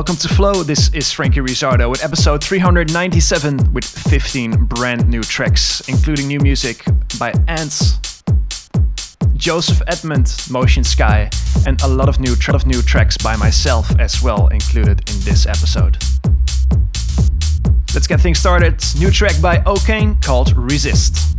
welcome to Flow. This is Frankie Rizzardo with episode 397 with 15 brand new tracks, including new music by Ants, Joseph Edmund, Motion Sky, and a lot of new, tra- of new tracks by myself as well included in this episode. Let's get things started. New track by O'Kane called Resist.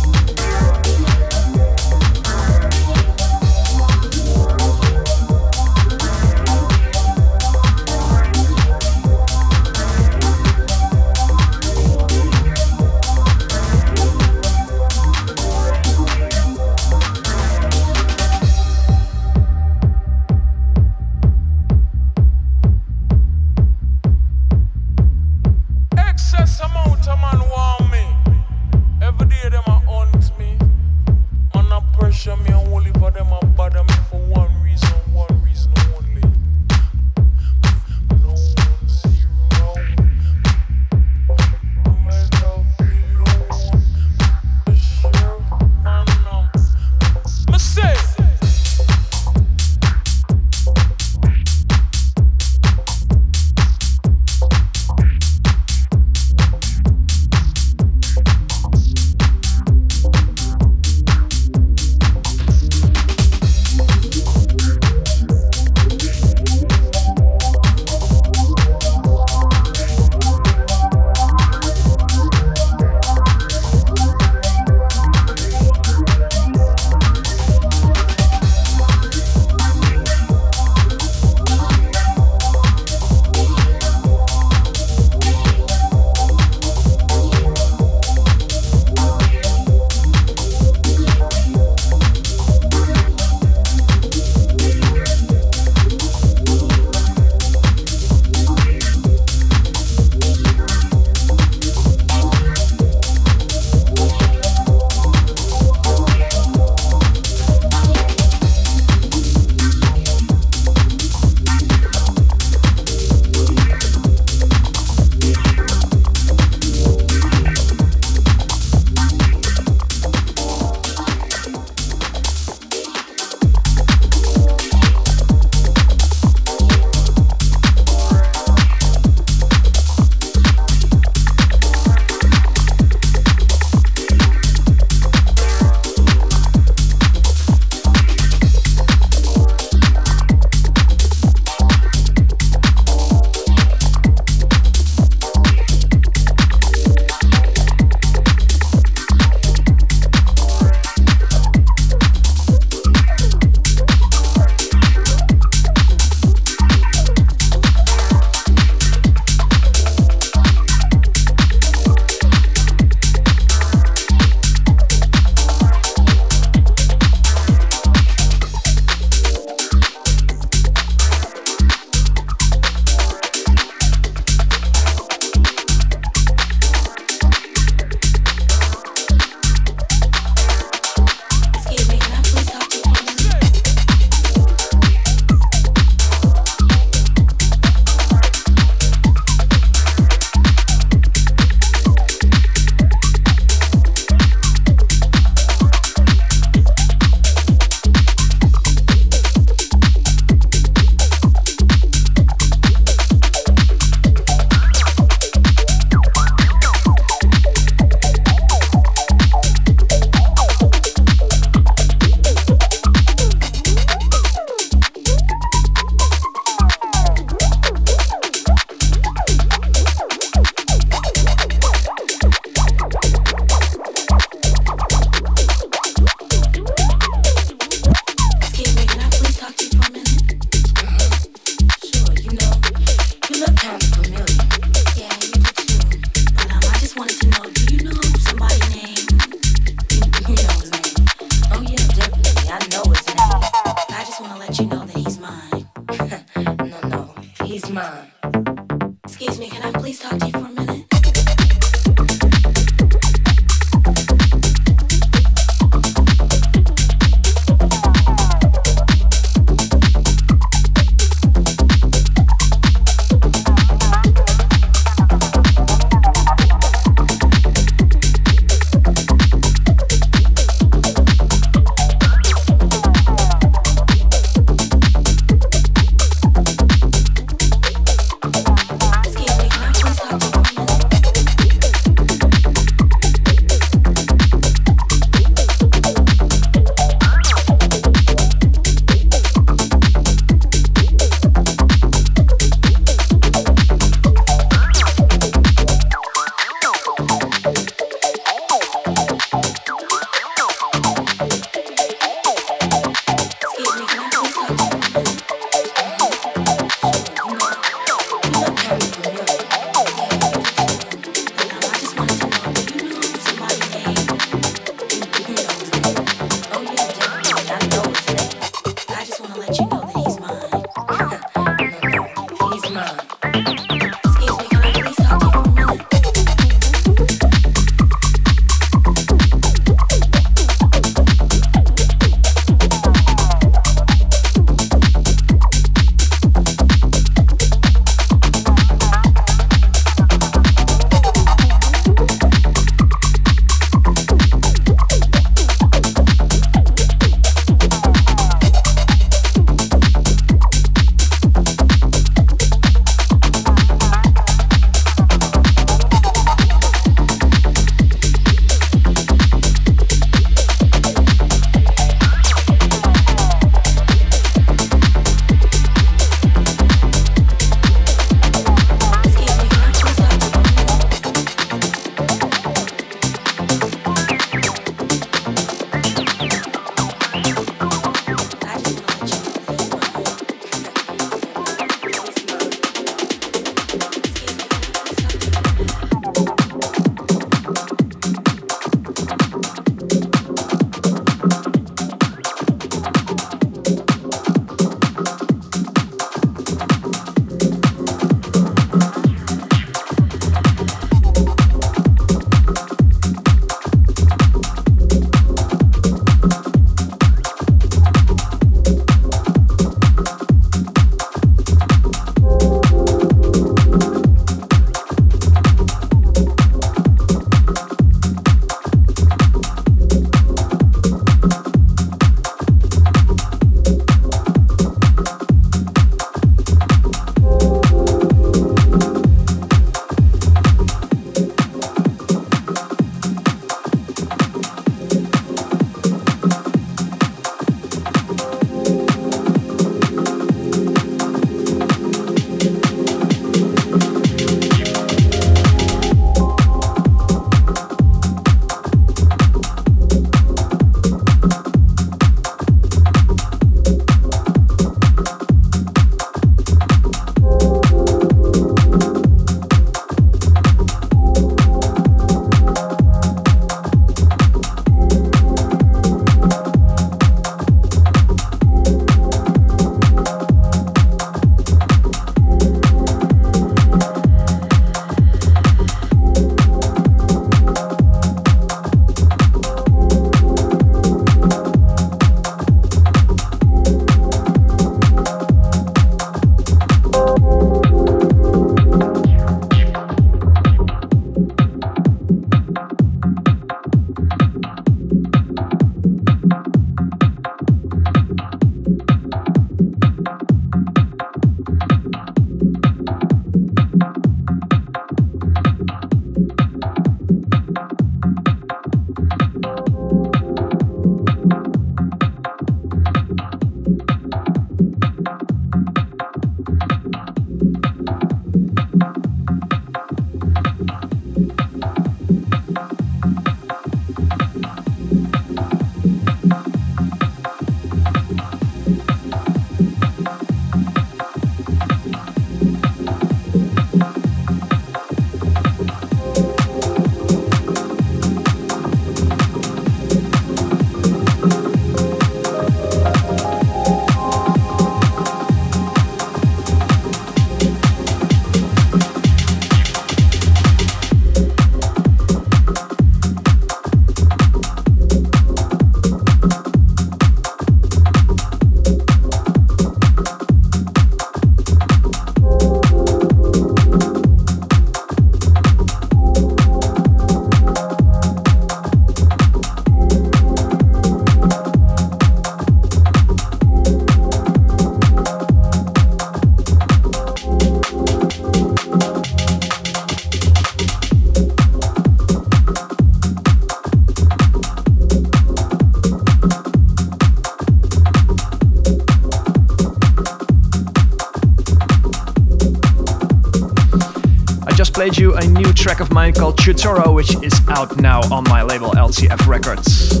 Track of mine called Chutoro, which is out now on my label LCF Records.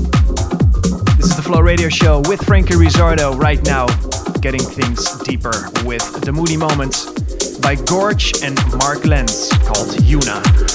This is the Flow Radio Show with Frankie Rizzardo right now, getting things deeper with The Moody Moment by Gorge and Mark Lenz called Yuna.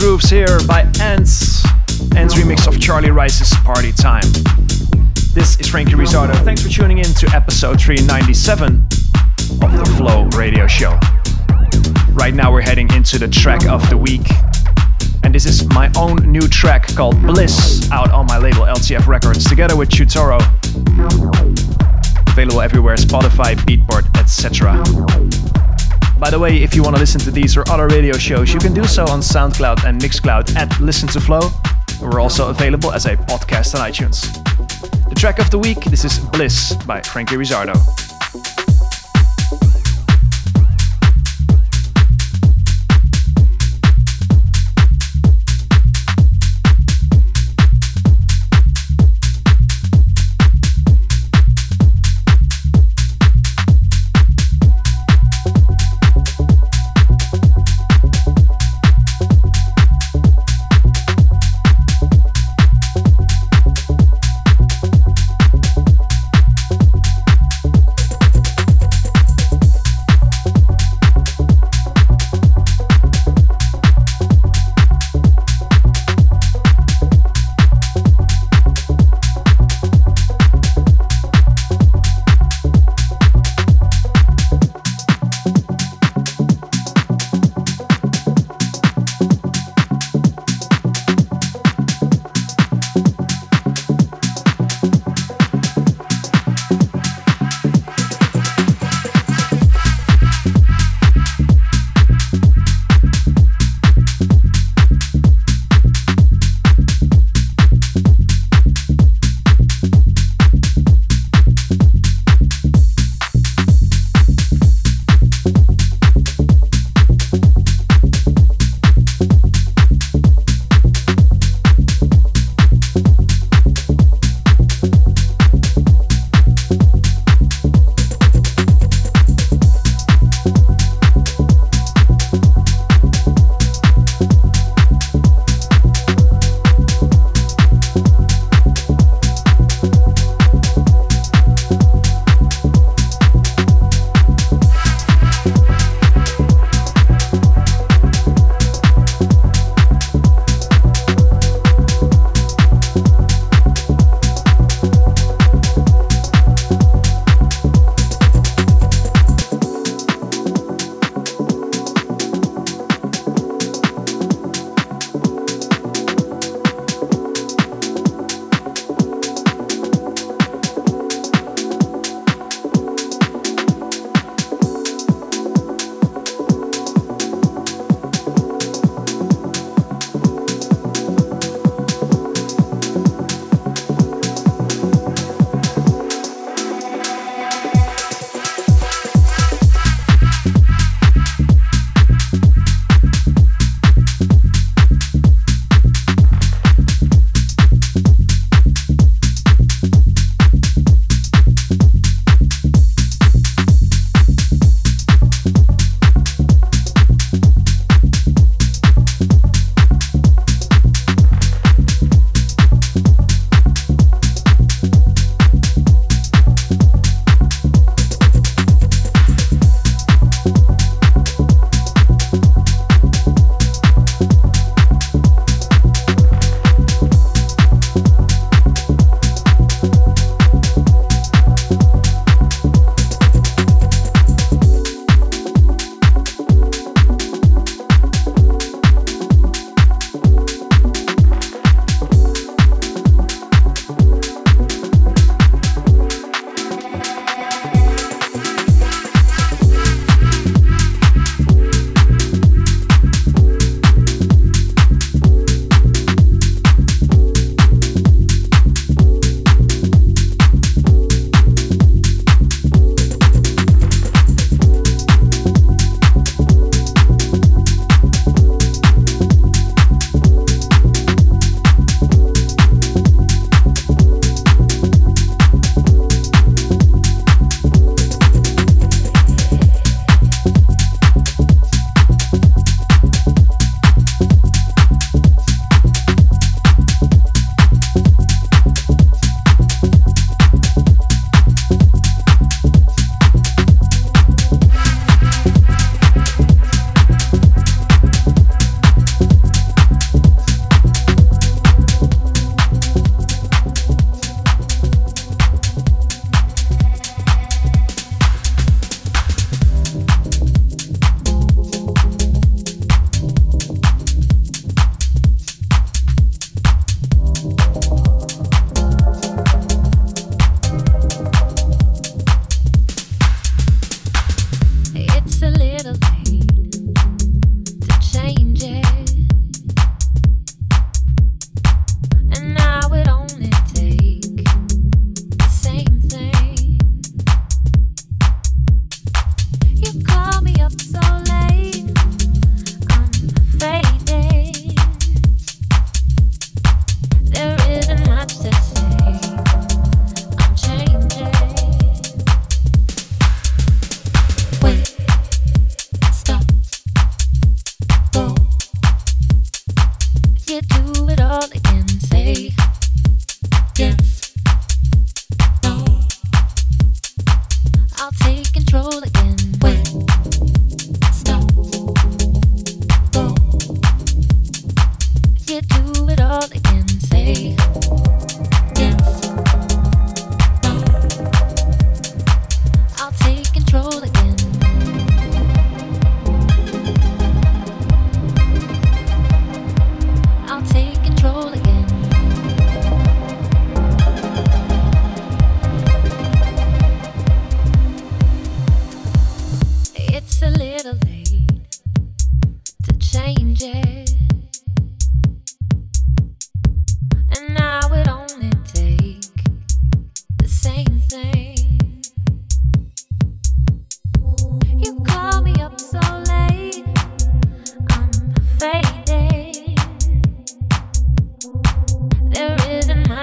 Grooves here by Ants. Ants remix of Charlie Rice's Party Time. This is Frankie Rizzardo. Thanks for tuning in to episode 397 of the Flow Radio Show. Right now we're heading into the track of the week. And this is my own new track called Bliss out on my label LTF Records together with Chutoro. Available everywhere Spotify, Beatport, etc. By the way, if you want to listen to these or other radio shows, you can do so on SoundCloud and Mixcloud at Listen to Flow. We're also available as a podcast on iTunes. The track of the week this is Bliss by Frankie Rizzardo.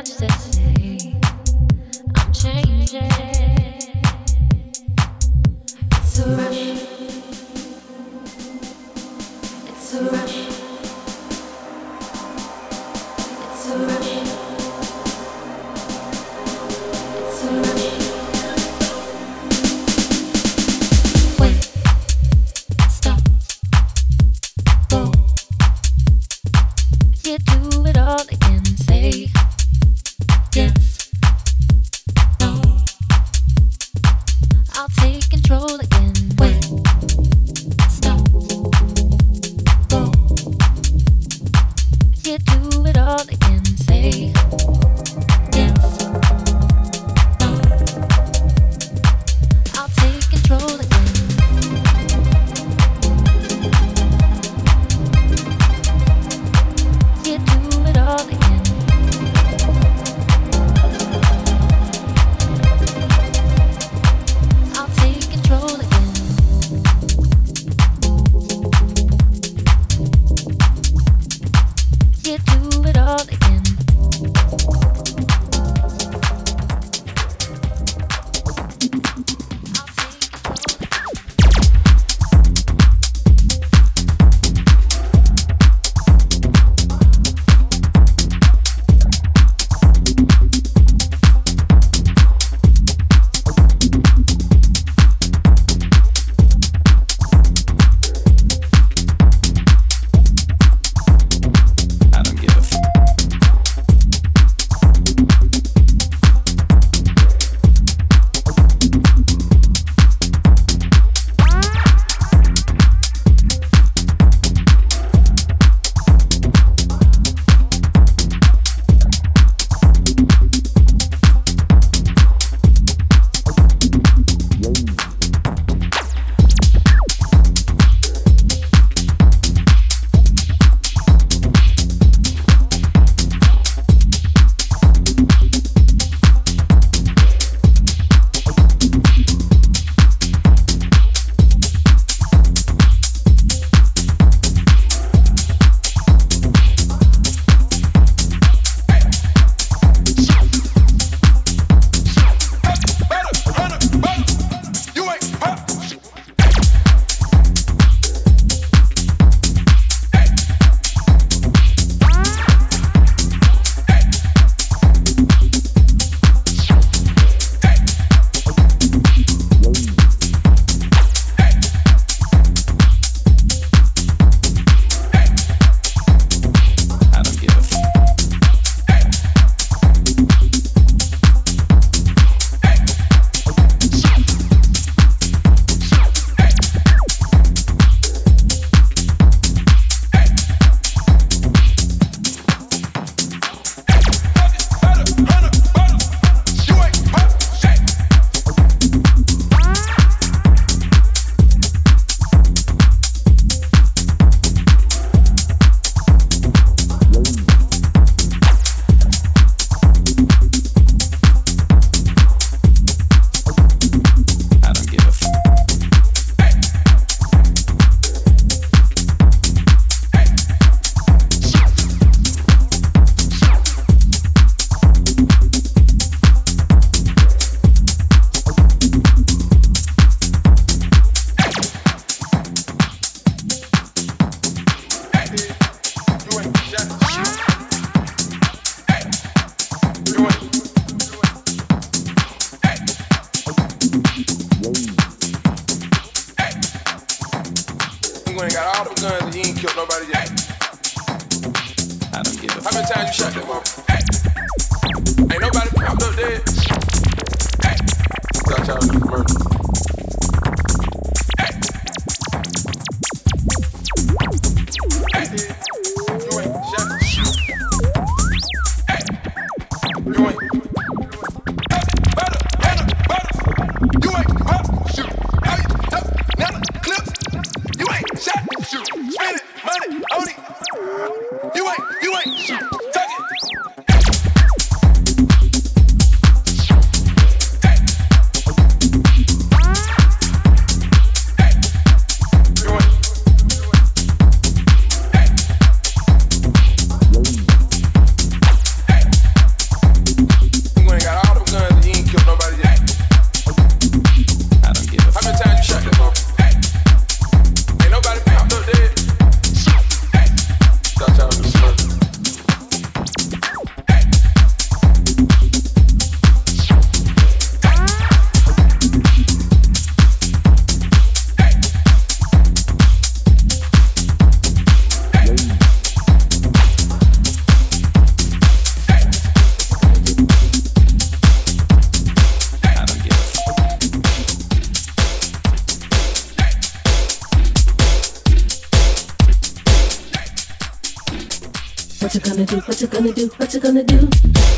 Spend it, money, What you gonna do? What you gonna do? What you gonna do?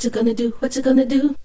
What you gonna do? What you gonna do?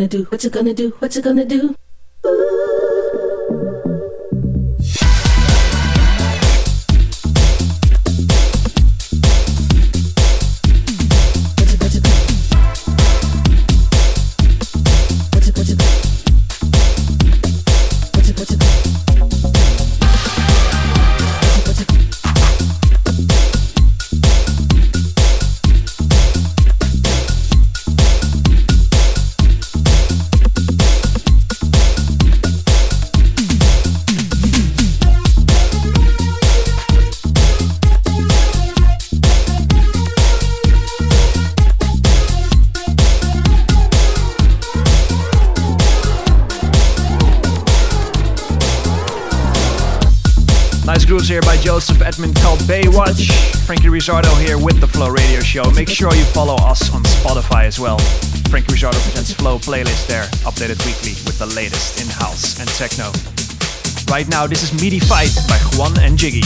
gonna do? What you gonna do? What you gonna do? Baywatch. Franky Rizardo here with the Flow Radio Show. Make sure you follow us on Spotify as well. Franky Rizardo presents Flow playlist there, updated weekly with the latest in house and techno. Right now, this is Meaty Fight by Juan and Jiggy.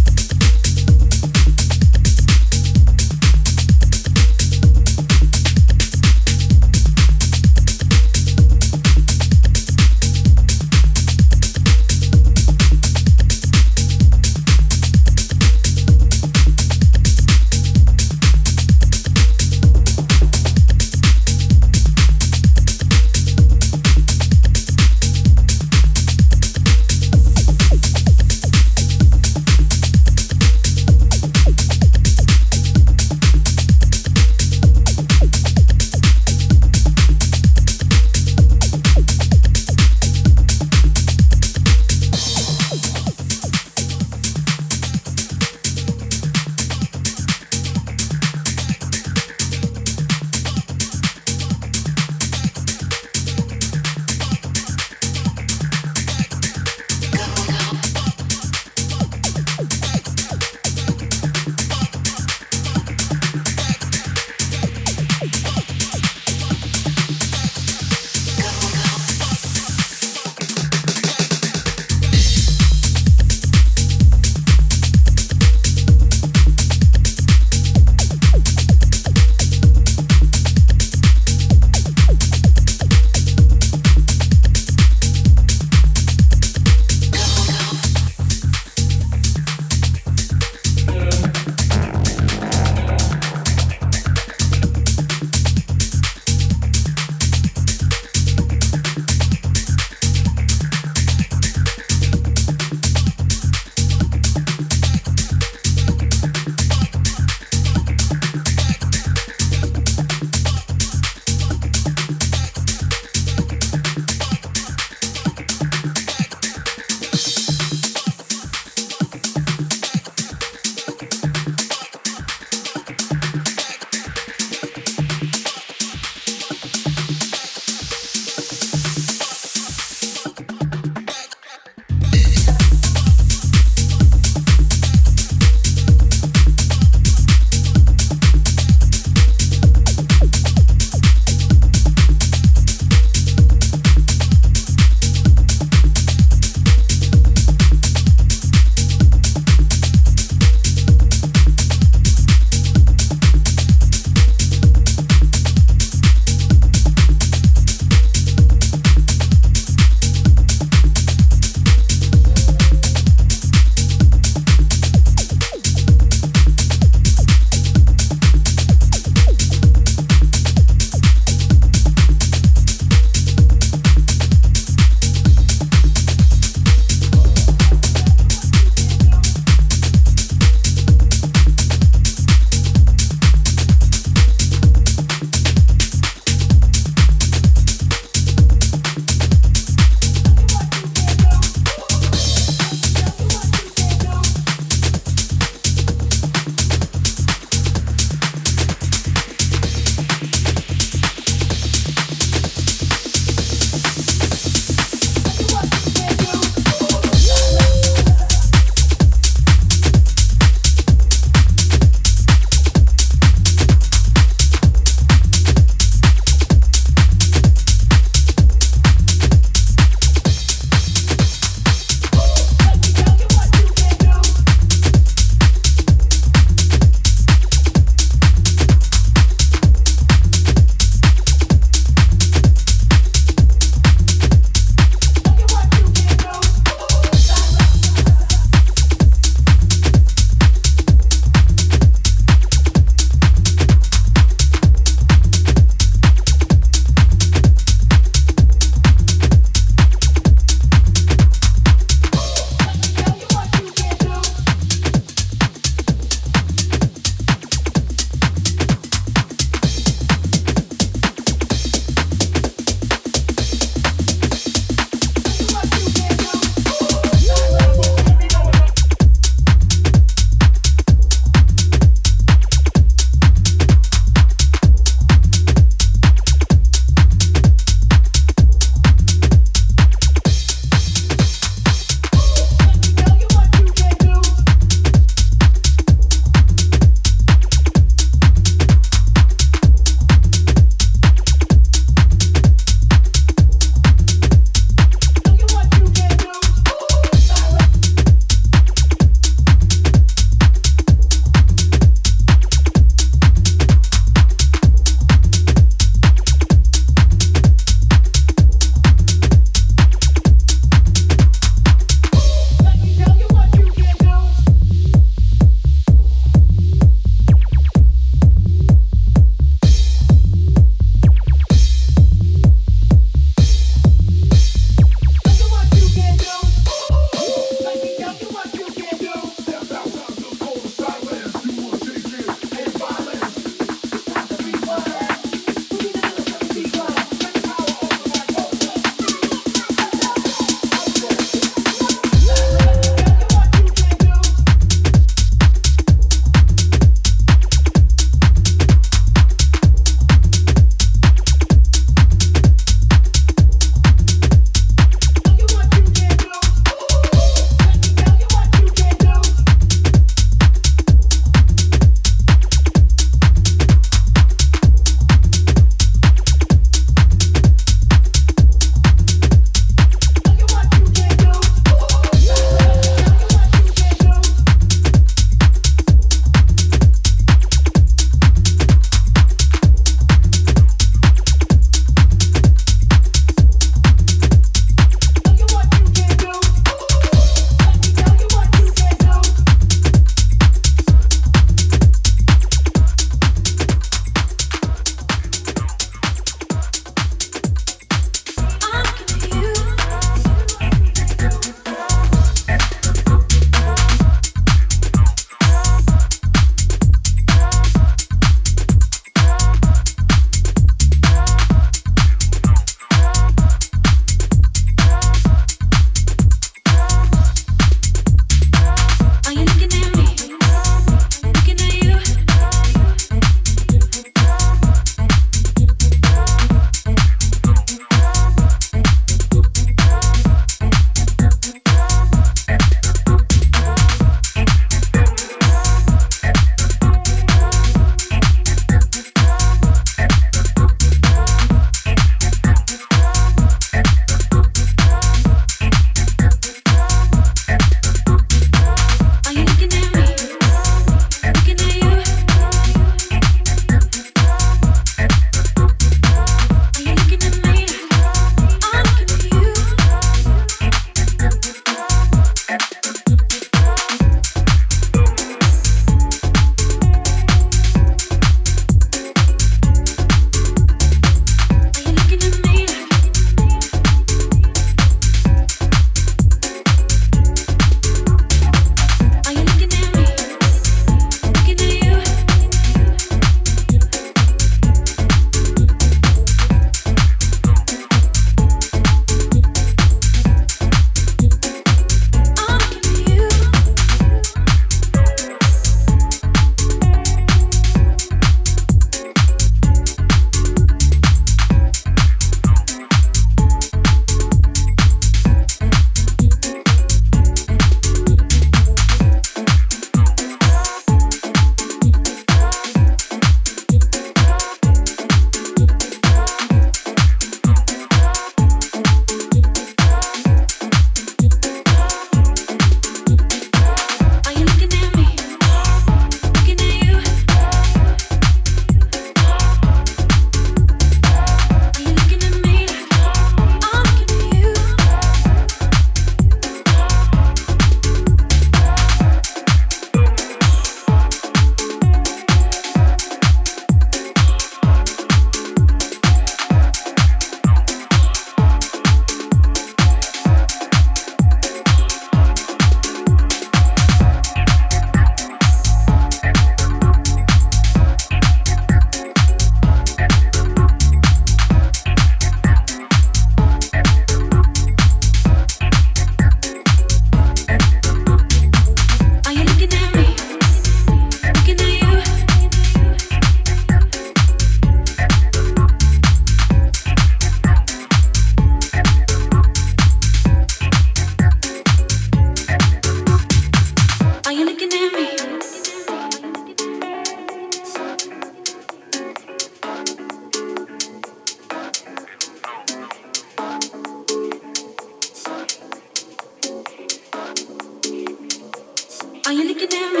Are